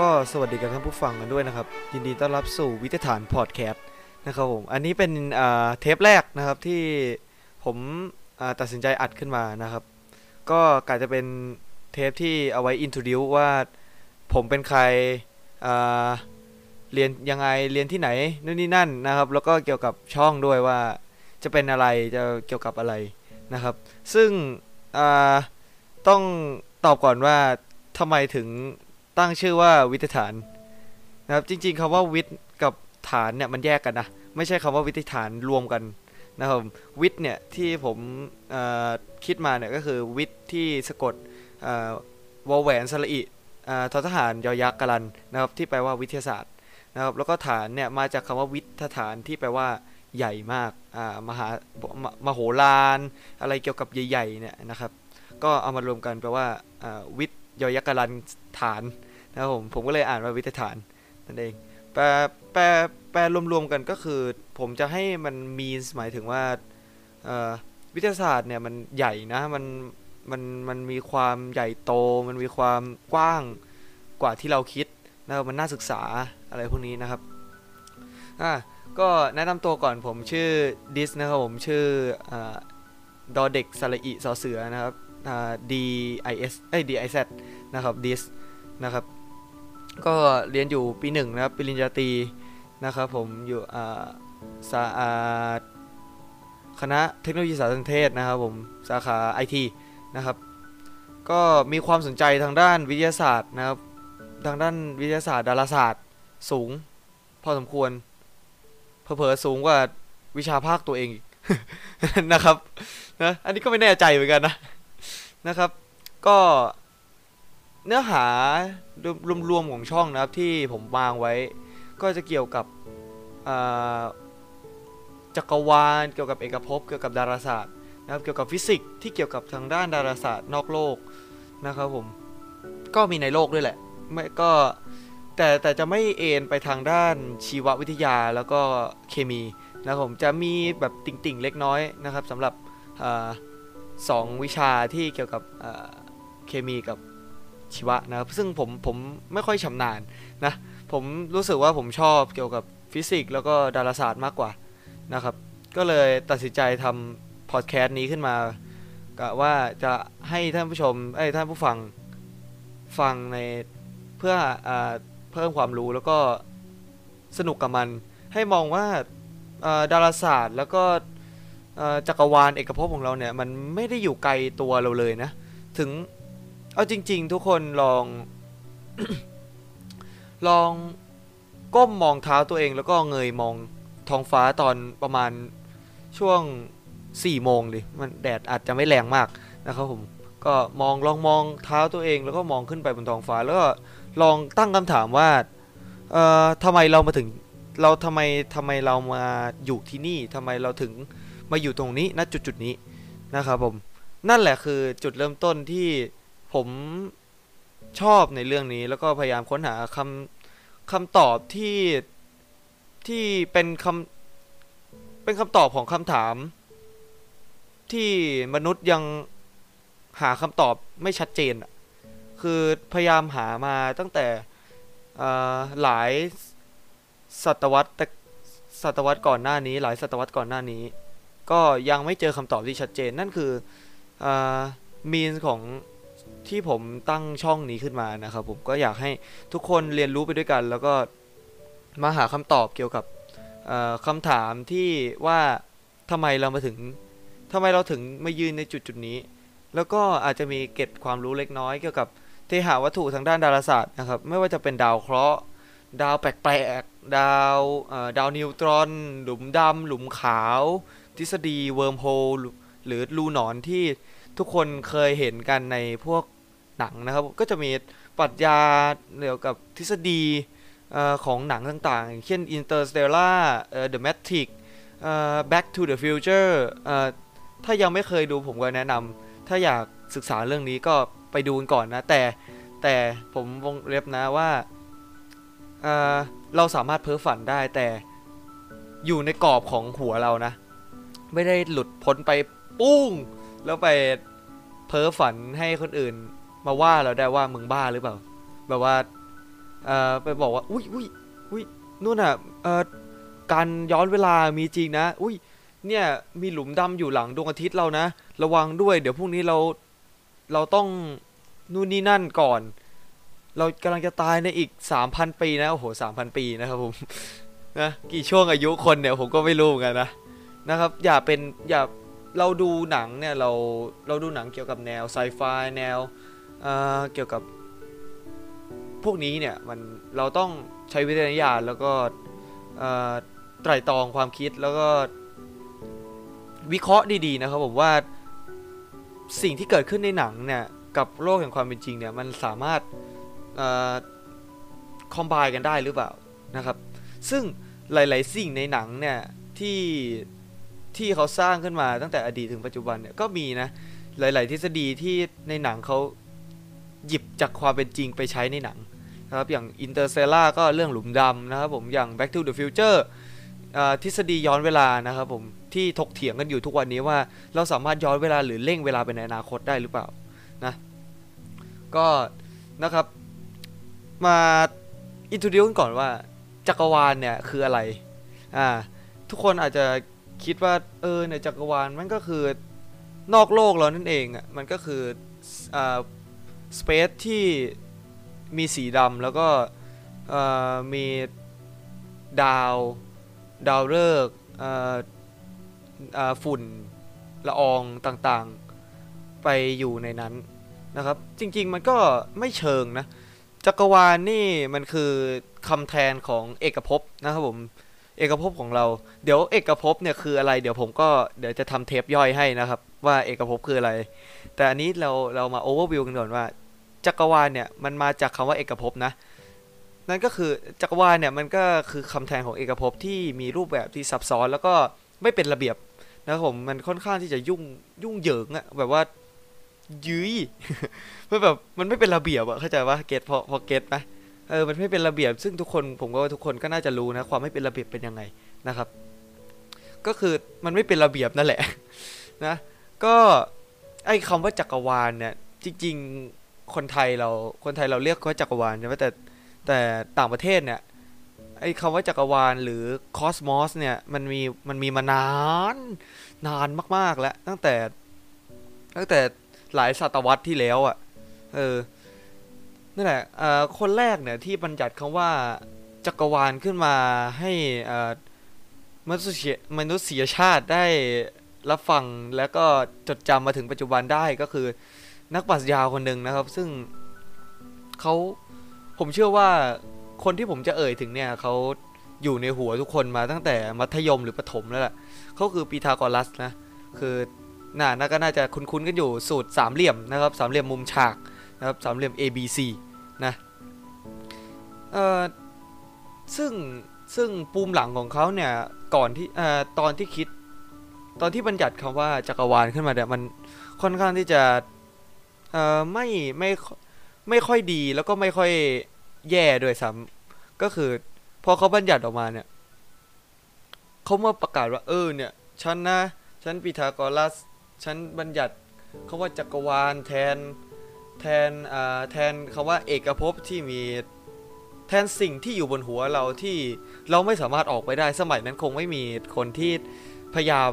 ก็สวัสดีกับท่านผู้ฟังกันด้วยนะครับ ยินดีต้อนรับสู่วิทยฐานพอดแคสต์นะครับผม อันนี้เป็นเทปแรกนะครับที่ผมตัดสินใจอัดขึ้นมานะครับ ก็กาจะเป็นเทปที่เอาไว้อินโทรดิวว่าผมเป็นใครเรียนยังไงเรียนที่ไหนนู่นนี่นั่นนะครับ แล้วก็เกี่ยวกับช่องด้วยว่าจะเป็นอะไรจะเกี่ยวกับอะไรนะครับ ซึ่งต้องตอบก่อนว่าทำไมถึง ตั้งชื่อว่าวิทยฐานนะครับจริง ๆคำว่าวิทย์กับฐานเนี่ยมันแยกกันนะไม่ใช่คำว่าวิทยฐานรวมกันนะครับวิทย์เนี่ยที่ผมคิดมาเนี่ยก็คือวิทย์ที่สะกดวอลแหวนสระอิอทอทหารยอยักษ์กะลันนะครับที่แปลว่าวิทยาศาสตร์นะครับแล้วก็ฐานเนี่ยมาจากคำว่าวิทยฐานที่แปลว่าใหญ่มากอ่ามหามมโหฬารอะไรเกี่ยวกับใหญ่ๆเนี่ยนะครับก็เอามารวมกันแปลว่าอ่าวิท ยอยักษ์กะลันฐานนะครับผมผมก็เลยอ่านว่าวิทยฐานนั่นเองแปลแปลแปลรวมๆกันก็คือ ผมจะให้มันมีหมายถึงว่าวิทยาศาสตร์เนี่ยมันใหญ่นะมันมันมันมีความใหญ่โต มันมีความกว้างกว่าที่เราคิดนะครับมันน่าศึกษาอะไรพวกนี้นะครับอะก็แนะนำตัวก่อนผมชื่อดิสนะครับผมชื่ออดอเด็กสระอิสอเสือนะครับ D I S เอ้ย D I Z นะครับดิสนะครับ ก็เรียนอยู่ปีหนึ่งนะครับ ปริญญาตรีนะครับผมอยู่อ่าสาอาคณะเทคโนโลยีสารสนเทศนะครับผม สาขาไอทีนะครับ ก็มีความสนใจทางด้านวิทยาศาสตร์นะครับ ทางด้านวิทยาศาสตร์ดาราศาสตร์สูง พอสมควรเผลอๆสูงกว่าวิชาภาคตัวเองอีกนะครับนะอันนี้ก็ไม่แน่ใจเหมือนกันนะ นะครับ ก็เนื้อหารวมๆของช่องนะครับที่ผมวางไว้ ก็จะเกี่ยวกับจักรวาล เกี่ยวกับเอกภพเกี่ยวกับดาราศาสตร์นะครับเกี่ยวกับฟิสิกส์ที่เกี่ยวกับทางด้านดาราศาสตร์นอกโลกนะครับผมก็มีในโลกด้วยแหละไม่ก็แต่แต่จะไม่เอ็นไปทางด้านชีววิทยาแล้วก็เคมีนะครับผมจะมีแบบติ่งๆเล็กน้อยนะครับสำหรับ สองวิชาที่เกี่ยวกับเคมีกับชีวะนะครับซึ่งผมผมไม่ค่อยชำนาญนะผมรู้สึกว่าผมชอบเกี่ยวกับฟิสิกส์แล้วก็ดาราศาสตร์มากกว่านะครับ ก็เลยตัดสินใจทำพอดแคสต์นี้ขึ้นมากะว่าจะให้ท่านผู้ชมไอ้ท่านผู้ฟังฟังในเพื่ออเพิ่มความรู้แล้วก็สนุกกับมัน ให้มองว่าดาราศาสตร์แล้วก็ จักรวาลเอกภพของเราเนี่ยมันไม่ได้อยู่ไกลตัวเราเลยนะ ถึงเอาจริง ๆ ทุกคนลอง ลองก้มมองเท้าตัวเองแล้วก็เงยมองท้องฟ้าตอนประมาณช่วง4โมงดิมันแดดอาจจะไม่แรงมากนะครับผมก็มองลองมองเท้าตัวเองแล้วก็มองขึ้นไปบนท้องฟ้า แล้วก็ลองตั้งคำถามว่าเอ่อทำไมเรามาถึงเราทำไมทำไมเรามาอยู่ที่นี่ทำไมเราถึง มาอยู่ตรงนี้ณจุดจุดนี้นะครับผมนั่นแหละคือจุดเริ่มต้นที่ผมชอบในเรื่องนี้ แล้วก็พยายามค้นหาคำคำตอบที่ที่เป็นคำเป็นคำตอบของคำถาม ที่มนุษย์ยังหาคำตอบไม่ชัดเจนอะคือพยายามหามาตั้งแต่หลายศตวรรษแต่ศตวรรษก่อนหน้านี้ หลายศตวรรษก่อนหน้านี้ ก็ยังไม่เจอคำตอบที่ชัดเจนนั่นคือมีนของที่ผมตั้งช่องนี้ขึ้นมานะครับผมก็อยากให้ทุกคนเรียนรู้ไปด้วยกัน แล้วก็มาหาคำตอบเกี่ยวกับคำถามที่ว่าทำไมเรามาถึงทำไมเราถึงมายืนในจุดจุดนี้ แล้วก็อาจจะมีเกร็ดความรู้เล็กน้อยเกี่ยวกับเทหวัตถุทางด้านดาราศาสตร์นะครับไม่ว่าจะเป็นดาวเคราะห์ ดาวแปลกๆดาวดาวนิวตรอน หลุมดำหลุมขาว ทฤษฎี wormholeหรือรูหนอนที่ทุกคนเคยเห็นกันในพวกหนังนะครับ ก็จะมีปรัชญาเกี่ยวกับทฤษฎีของหนังต่างๆ เช่น Interstellar เอ่อ The Matrix Back to the Future เอ่อถ้ายังไม่เคยดูผมก็แนะนำถ้าอยากศึกษาเรื่องนี้ก็ไปดูกันก่อนนะ แต่แต่ผมวงเล็บนะว่าเเราสามารถเพ้อฝันได้แต่อยู่ในกรอบของหัวเรานะ ไม่ได้หลุดพ้นไปปุ้ง แล้วไปเพ้อฝันให้คนอื่น มาว่าเราได้ว่ามึงบ้าหรือเปล่า แบบว่าเอ่อไปบอกว่า อุ้ยอุ้ยอุ้ยนู่นน่ะเอ่อการย้อนเวลามีจริงนะ อุ้ย เนี่ยมีหลุมดำอยู่หลังดวงอาทิตย์เรานะ ระวังด้วย เดี๋ยวพรุ่งนี้เราเราต้องนู่นนี่นั่นก่อน เรากำลังจะตายในอีก3,000ปีนะ โอ้โห3,000ปีนะครับผม นะ กี่ช่วงอายุคนเนี่ยผมก็ไม่รู้เหมือนกันนะ นะครับ อย่าเป็นอย่าเราดูหนังเนี่ยเราเราดูหนังเกี่ยวกับแนวไซไฟแนวเอ่อเกี่ยวกับพวกนี้เนี่ยมันเราต้องใช้วิจารณญาณแล้วก็ไตร่ตรองความคิดแล้วก็วิเคราะห์ดีๆนะครับผมว่าสิ่งที่เกิดขึ้นในหนังเนี่ยกับโลกแห่งความเป็นจริงเนี่ยมันสามารถคอมไบกันได้หรือเปล่านะครับ ซึ่งหลาย ๆ สิ่งในหนังเนี่ยที่ ที่เขาสร้างขึ้นมาตั้งแต่อดีตถึงปัจจุบันเนี่ยก็มีนะ หลาย ๆ ทฤษฎีที่ในหนังเขาหยิบจากความเป็นจริงไปใช้ในหนังนะครับอย่าง Interstellar ก็เรื่องหลุมดำนะครับผมอย่าง Back to the Future อ่าทฤษฎีย้อนเวลานะครับผมที่ถกเถียงกันอยู่ทุกวันนี้ว่าเราสามารถย้อนเวลาหรือเร่งเวลาไปในอนาคตได้หรือเปล่านะก็นะครับมาอิน r o ดิวกันก่อนว่าจักรวาลเนี่ยคืออะไรอ่าทุกคนอาจจะ คิดว่าเออในจักรวาลมันก็คือนอกโลกเรานั่นเองอะมันก็คืออ่าสเปซที่มีสีดำแล้วก็เอ่อมีดาวดาวฤกษ์อ่ออ่าฝุ่นละอองต่างๆไปอยู่ในนั้นนะครับ จริงๆมันก็ไม่เชิงนะ จักรวาลนี่มันคือคำแทนของเอกภพนะครับผม เอกภพของเรา เดี๋ยวเอกภพเนี่ยคืออะไร เดี๋ยวผมก็เดี๋ยวจะทำเทปย่อยให้นะครับ ว่าเอกภพคืออะไร แต่อันนี้เราเรามาโอเวอร์วิวกันก่อนว่า จักรวาลเนี่ยมันมาจากคำว่าเอกภพนะ นั่นก็คือจักรวาลเนี่ยมันก็คือคำแทนของเอกภพที่มีรูปแบบที่ซับซ้อนแล้วก็ไม่เป็นระเบียบนะครับผมมันค่อนข้างที่จะยุ่งยุ่งเหยิงอะแบบว่ายื้ยมันแบบมันไม่เป็นระเบียบอะเข้าใจปะเกตพอพอเกตไหม เออมันไม่เป็นระเบียบ ซึ่งทุกคนผมก็ว่าทุกคนก็น่าจะรู้นะความไม่เป็นระเบียบเป็นยังไงนะครับ ก็คือมันไม่เป็นระเบียบนั่นแหละนะก็ไอ้คำว่าจักรวาลเนี่ยจริง ๆคนไทยเราคนไทยเราเรียกว่าจักรวาลใช่ไหมแต่แต่ต่างประเทศเนี่ยไอ้คำว่าจักรวาลหรือคอสมอสเนี่ยมันมีมันมีมานานนานมากๆแล้วตั้งแต่ ตั้งแต่หลายศตวรรษที่แล้วอะ่ะเออ นั่นแหละคนแรกเนี่ยที่บัญญัติคำว่าจักรวาลขึ้นมาให้มนุษยมนุษยชาติได้รับฟังแล้วก็จดจำมาถึงปัจจุบันได้ก็คือนักปรัชญาคนหนึ่งนะครับ ซึ่งเขาผมเชื่อว่าคนที่ผมจะเอ่ยถึงเนี่ยเขาอยู่ในหัวทุกคนมาตั้งแต่มัธยมหรือประถมแล้วแหละเขาคือปีทากรัสนะคือน่าน่าก็น่าจะคุ้นๆกันอยู่สูตรสามเหลี่ยมนะครับสามเหลี่ยมมุมฉาก นะครับสามเหลี่ยม ABC นะเอ่อซึ่งซึ่งปูมหลังของเขาเนี่ยก่อนที่เอ่อตอนที่คิด ตอนที่บัญญัติคำว่าจักรวาลขึ้นมาเนี่ยมันค่อนข้างที่จะเอ่อไม่ไม่ไม่ค่อยดีแล้วก็ไม่ค่อยแย่ด้วยซ้ำก็คือพอเขาบัญญัติออกมาเนี่ยเขามาประกาศว่าเออเนี่ยฉันนะฉันปีทากรัสฉันบัญญัติคำว่าจักรวาลแทน แทนแทนคำว่าเอกภพที่มีแทนสิ่งที่อยู่บนหัวเราที่เราไม่สามารถออกไปได้สมัยนั้นคงไม่มีคนที่พยายาม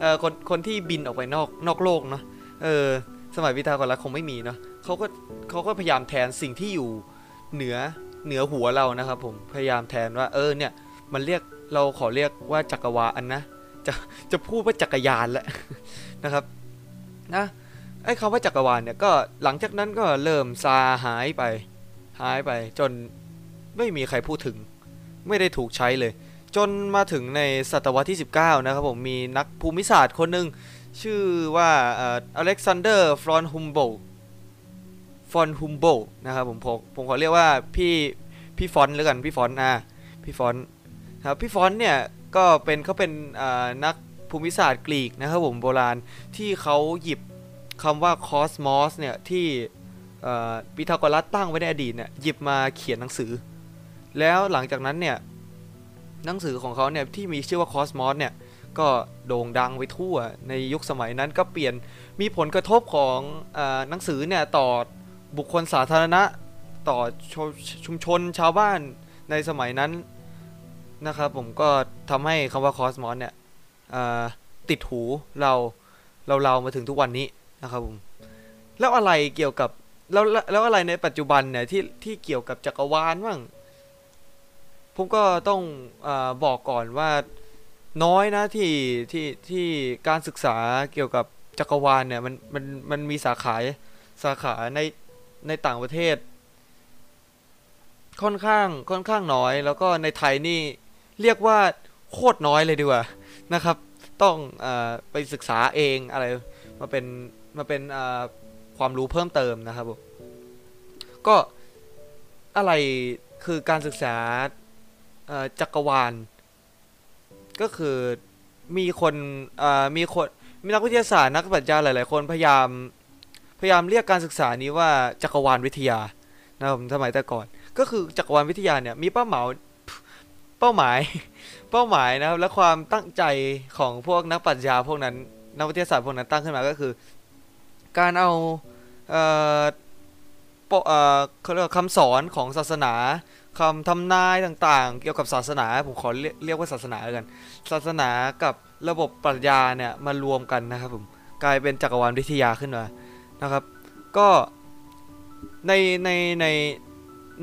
เออคนคนที่บินออกไปนอกนอกโลกเนาะเออสมัยวิทากรคงไม่มีเนาะเขาก็เขาก็พยายามแทนสิ่งที่อยู่เหนือเหนือหัวเรานะครับผมพยายามแทนว่าเออเนี่ยมันเรียกเราขอเรียกว่าจักรวาลนะจะจะพูดว่าจักรยานแล้วนะครับนะ อ้คำว่าจักรวาลเนี่ยก็หลังจากนั้นก็เริ่มซาหายไป หายไป จนไม่มีใครพูดถึง ไม่ได้ถูกใช้เลย จนมาถึงในศตวรรษที่ 19 นะครับผมมีนักภูมิศาสตร์คนหนึ่งชื่อว่าอเล็กซานเดอร์ฟอนฮุมโบลดท์ฟอนฮุมโบลดท์นะครับผมผมผมขอเรียกว่าพี่พี่ฟอนแล้วกันพี่ฟอนอะพี่ฟอนครับพี่ฟอนเนี่ยก็เป็นเขาเป็นนักภูมิศาสตร์กรีกนะครับผมโบราณที่เขาหยิบ คำว่าคอสมอสเนี่ย ที่ปิทาโกรัสตั้งไว้ในอดีตเนี่ยหยิบมาเขียนหนังสือ แล้วหลังจากนั้นเนี่ยหนังสือของเขาเนี่ยที่มีชื่อว่าคอสมอสเนี่ยก็โด่งดังไปทั่วในยุคสมัยนั้นก็เปลี่ยนมีผลกระทบของอหนังสือเนี่ยต่อบุคคลสาธารณะต่อชชุมชนชาวบ้านในสมัยนั้นนะครับผมก็ทำให้คำว่าคอสมอสเนี่ยติดหูเราเราเรามาถึงทุกวันนี้ นะครับผมแล้วอะไรเกี่ยวกับแล้วแล้วลวอะไรในปัจจุบันเนี่ยที่ที่เกี่ยวกับจักรวาลบ้างผมก็ต้องอบอกก่อนว่าน้อยนะที่ที่ที่การศึกษาเกี่ยวกับจักรวาลเนี่ยมันมันมันมีสาขาสาขาในในต่างประเทศ ค่อนข้างค่อนข้างน้อย แล้วก็ในไทยนี่เรียกว่าโคตรน้อยเลยดีกว่านะครับ ต้องอไปศึกษาเองอะไรมาเป็น มาเป็นความรู้เพิ่มเติมนะครับผมก็อะไรคือการศึกษาจักรวาล ก็คือมีคนมีคนมีนักวิทยาศาสตร์นักปรัชญาหลาย ๆ คนพยายามพยายามเรียกการศึกษานี้ว่าจักรวาลวิทยานะครับผมสมัยแต่ก่อน ก็คือจักรวาลวิทยาเนี่ยมีเป้าหมายเป้าหมายเป้าหมายนะครับและความตั้งใจของพวกนักปรัชญาพวกนั้นนักวิทยาศาสตร์พวกนั้นตั้งขึ้นมาก็คือ การเอาเอ่อเอ่อเขาเรียกคำสอนของศาสนาคำทำนายต่างๆ เกี่ยวกับศาสนาผมขอเรียกเรียกว่าศาสนาแล้วกัน ศาสนากับระบบปรัชญาเนี่ยมารวมกันนะครับผมกลายเป็นจักรวาลวิทยาขึ้นมานะครับ ก็ในในใน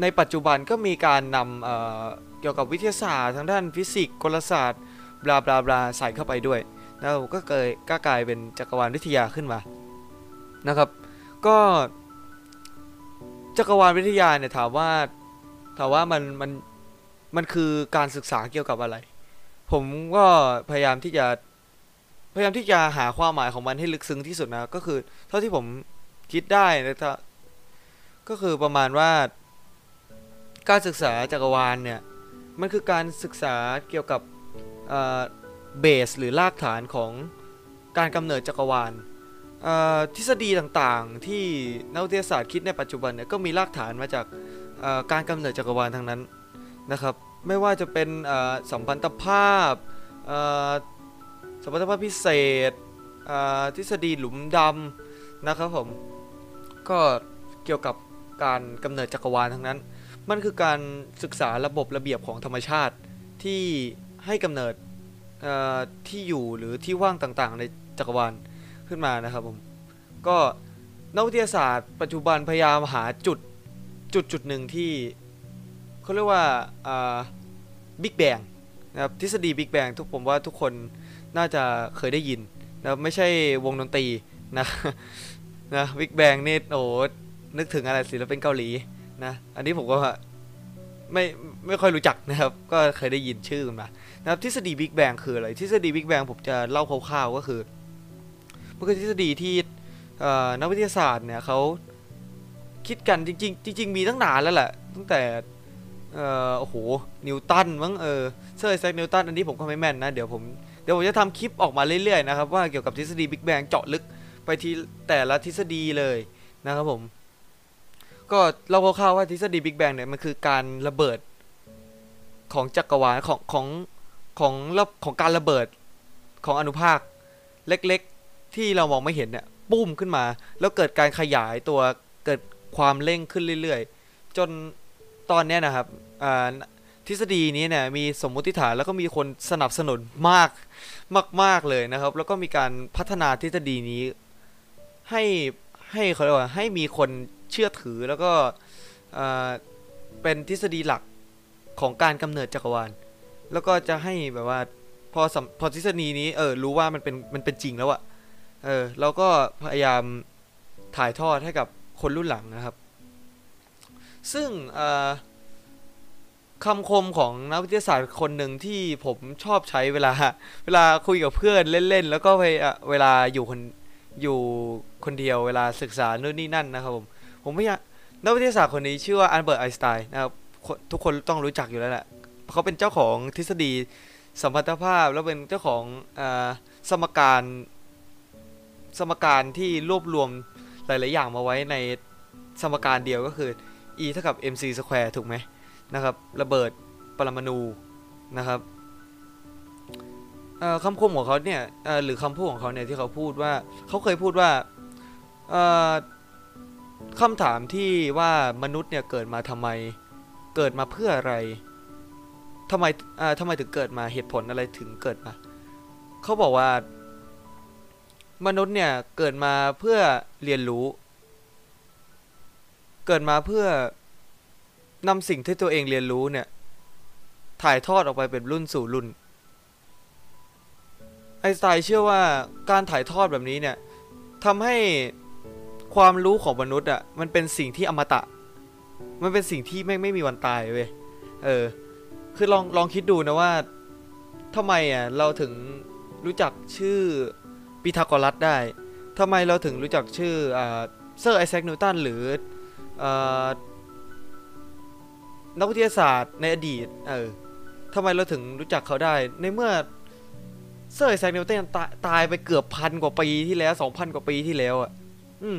ในปัจจุบันก็มีการนำเออเกี่ยวกับวิทยาศาสตร์ทางด้านฟิสิกส์กลศาสตร์บลาบลาบลาใส่เข้าไปด้วยนะครับก็เกิดก็กลายเป็นจักรวาลวิทยาขึ้นมา นะครับ ก็จักรวาลวิทยาเนี่ยถามว่าถามว่ามันมันมันคือการศึกษาเกี่ยวกับอะไร ผมก็พยายามที่จะพยายามที่จะหาความหมายของมันให้ลึกซึ้งที่สุดนะ ก็คือ เท่าที่ผมคิดได้นะถ้าก็คือประมาณว่า การศึกษาจักรวาลเนี่ย มันคือการศึกษาเกี่ยวกับเบสหรือรากฐานของการกำเนิดจักรวาล ทฤษฎีต่างๆ ที่นักวิทยาศาสตร์คิดในปัจจุบันเนี่ยก็มีรากฐานมาจากการกำเนิดจักรวาลทั้งนั้นนะครับ ไม่ว่าจะเป็นสัมพันธภาพสัมพันธภาพพิเศษทฤษฎีหลุมดำนะครับผมก็เกี่ยวกับการกำเนิดจักรวาลทั้งนั้น มันคือการศึกษาระบบระเบียบของธรรมชาติที่ให้กำเนิดที่อยู่หรือที่ว่างต่างๆ ในจักรวาล ขึ้นมานะครับผมก็นักวิทยาศาสตร์ปัจจุบันพยายามหาจุดจุดจุดหนึ่งที่เขาเรียกว่าบิ๊กแบงนะครับทฤษฎีบิ๊กแบงทุกผมว่าทุกคนน่าจะเคยได้ยินนะไม่ใช่วงดนตรีนะนะบิ๊กแบงนี่โอ้นึกถึงอะไรศิลปินเกาหลีนะอันนี้ผมก็ไม่ไม่ค่อยรู้จักนะครับ ก็เคยได้ยินชื่อมานะครับทฤษฎีบิ๊กแบงคืออะไร ทฤษฎีบิ๊กแบงผมจะเล่าคร่าวๆก็คือ มันคือทฤษฎีที่นักวิทยาศาสตร์เนี่ยเขาคิดกันจริงๆจริงๆมีตั้งนานแล้วแหละตั้งแต่โอ้โหนิวตันมั้งเออเซอร์ไอแซคนิวตันอันนี้ผมก็ไม่แม่นนะ เดี๋ยวผมเดี๋ยวผมจะทำคลิปออกมาเรื่อยๆนะครับ ว่าเกี่ยวกับทฤษฎีบิ๊กแบงเจาะลึกไปที่แต่ละทฤษฎีเลยนะครับผม ก็เราคร่าวๆว่าทฤษฎีบิ๊กแบงเนี่ยมันคือการระเบิดของจักรวาลของของของระของการระเบิดของอนุภาคเล็กๆ ที่เรามองไม่เห็นเนี่ยปุ้มขึ้นมา แล้วเกิดการขยายตัวเกิดความเร่งขึ้นเรื่อยๆ จนตอนนี้นะครับทฤษฎีนี้เนี่ยมีสมมุติฐานแล้วก็มีคนสนับสนุนมากมาก ๆเลยนะครับ แล้วก็มีการพัฒนาทฤษฎีนี้ ให้ให้เขาเรียกว่าให้มีคนเชื่อถือแล้วก็เป็นทฤษฎีหลักของการกำเนิดจักรวาล แล้วก็จะให้แบบว่าพอพอทฤษฎีนี้เออรู้ว่ามันเป็นมันเป็นจริงแล้วอะ เออเราก็พยายามถ่ายทอดให้กับคนรุ่นหลังนะครับ ซึ่งคำคมของนักวิทยาศาสตร์คนหนึ่งที่ผมชอบใช้เวลา เวลาคุยกับเพื่อนเล่นๆ แล้วก็เวลาอยู่คนอยู่คนเดียวเวลาศึกษาโน่นนี่นั่นนะครับผม ผมไม่อยากนักวิทยาศาสตร์คนนี้ชื่อว่าอันเบิร์ตไอน์สไตน์นะครับทุกคนต้องรู้จักอยู่แล้วแหละเขาเป็นเจ้าของทฤษฎีสัมพัทธภาพแล้วเป็นเจ้าของอสมการ สมการที่รวบรวมหลาย ๆ อย่างมาไว้ในสมการเดียวก็คือ e เท่ากับ mc square ถูกไหมนะครับระเบิดปรมาณูนะครับคำคมของเขาเนี่ยหรือคำพูดของเขาเนี่ยที่เขาพูดว่าเขาเคยพูดว่าคำถามที่ว่ามนุษย์เนี่ยเกิดมาทำไมเกิดมาเพื่ออะไรทำไมทำไมถึงเกิดมาเหตุผลอะไรถึงเกิดมาเขาบอกว่า มนุษย์เนี่ยเกิดมาเพื่อเรียนรู้ เกิดมาเพื่อนำสิ่งที่ตัวเองเรียนรู้เนี่ย ถ่ายทอดออกไปเป็นรุ่นสู่รุ่น ไอสไตน์เชื่อว่าการถ่ายทอดแบบนี้เนี่ยทำให้ความรู้ของมนุษย์อะมันเป็นสิ่งที่อมตะ มันเป็นสิ่งที่ไม่ไม่มีวันตายเว้ยเออ คือลองลองคิดดูนะว่าทำไมอะเราถึงรู้จักชื่อ ปีทาโกรัสได้ทำไมเราถึงรู้จักชื่ออ่าเซอร์ไอแซคนิวตันหรืออ่านักวิทยาศาสตร์ในอดีต เออทำไมเราถึงรู้จักเขาได้ ในเมื่อเซอร์ไอแซคนิวตันตายไปเกือบพันกว่าปีที่แล้วสองพันกว่าปีที่แล้วอะ อืม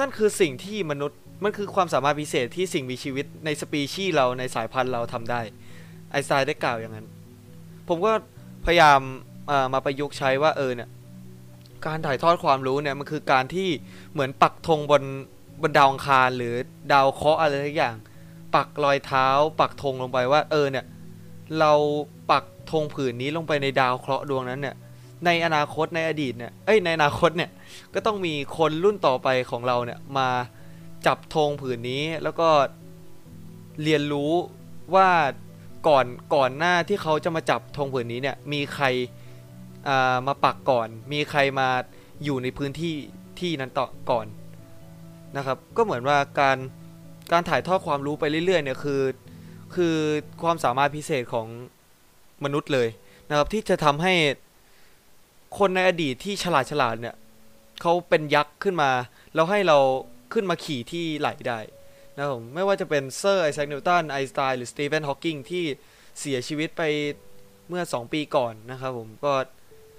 นั่นคือสิ่งที่มนุษย์ มันคือความสามารถพิเศษที่สิ่งมีชีวิตในสปีชีส์เราในสายพันธุ์เราทำได้ ไอน์สไตน์ได้กล่าวอย่างนั้น ผมก็พยายามมาประยุกต์ใช้ว่าเออเนี่ย การถ่ายทอดความรู้เนี่ยมันคือการที่เหมือนปักธงบนบนดาวอังคารหรือดาวเคราะห์อะไรทุกอย่าง ปักรอยเท้า ปักธงลงไปว่า เออเนี่ย เราปักธงผืนนี้ลงไปในดาวเคราะห์ดวงนั้นเนี่ย ในอนาคตในอดีตเนี่ยเอ้ยในอนาคตเนี่ยก็ต้องมีคนรุ่นต่อไปของเราเนี่ยมาจับธงผืนนี้แล้วก็เรียนรู้ว่าก่อนก่อนหน้าที่เขาจะมาจับธงผืนนี้เนี่ยมีใคร มาปักก่อน มีใครมาอยู่ในพื้นที่ที่นั้นต่อก่อนนะครับ ก็เหมือนว่าการการถ่ายทอดความรู้ไปเรื่อยๆเนี่ยคือคือความสามารถพิเศษของมนุษย์เลยนะครับที่จะทำให้คนในอดีตที่ฉลาดฉลาดเนี่ยเขาเป็นยักษ์ขึ้นมา แล้วให้เราขึ้นมาขี่ที่ไหลได้นะครับผมไม่ว่าจะเป็นเซอร์ไอแซคนิวตันไอน์สไตน์หรือสตีเฟนฮอว์กิงที่เสียชีวิตไปเมื่อ 2 ปีก่อนนะครับผมก็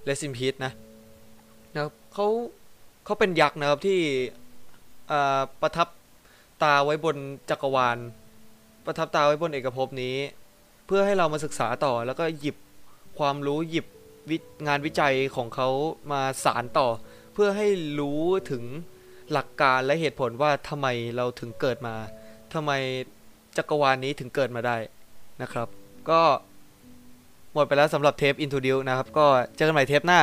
เลซิมพี e นะนะครับเขาเขาเป็นยักษ์นะครับที่ประทับตาไว้บนจักรวาล ประทับตาไว้บนเอกภพนี้ เพื่อให้เรามาศึกษาต่อแล้วก็หยิบความรู้หยิบงานวิจัยของเขามาสารต่อ เพื่อให้รู้ถึงหลักการและเหตุผลว่าทำไมเราถึงเกิดมาทำไมจักรวาลนี้ถึงเกิดมาได้นะครับ ก็ หมดไปแล้วสำหรับเทป Introduce นะครับก็เจอกันใหม่เทปหน้า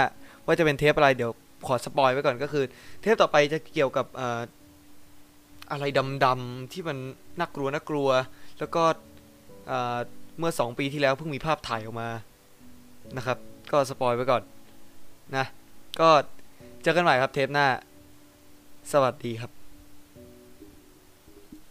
ว่าจะเป็นเทปอะไรเดี๋ยวขอสปอยไว้ก่อนก็คือ เทปต่อไปจะเกี่ยวกับเอ่ออะไรดำๆที่มันน่ากลัวน่ากลัว แล้วก็เอ่อเมื่อ 2 ปีที่แล้วเพิ่งมีภาพถ่ายออกมานะครับ ก็สปอยไว้ก่อนนะ ก็เจอกันใหม่ครับเทปหน้า สวัสดีครับ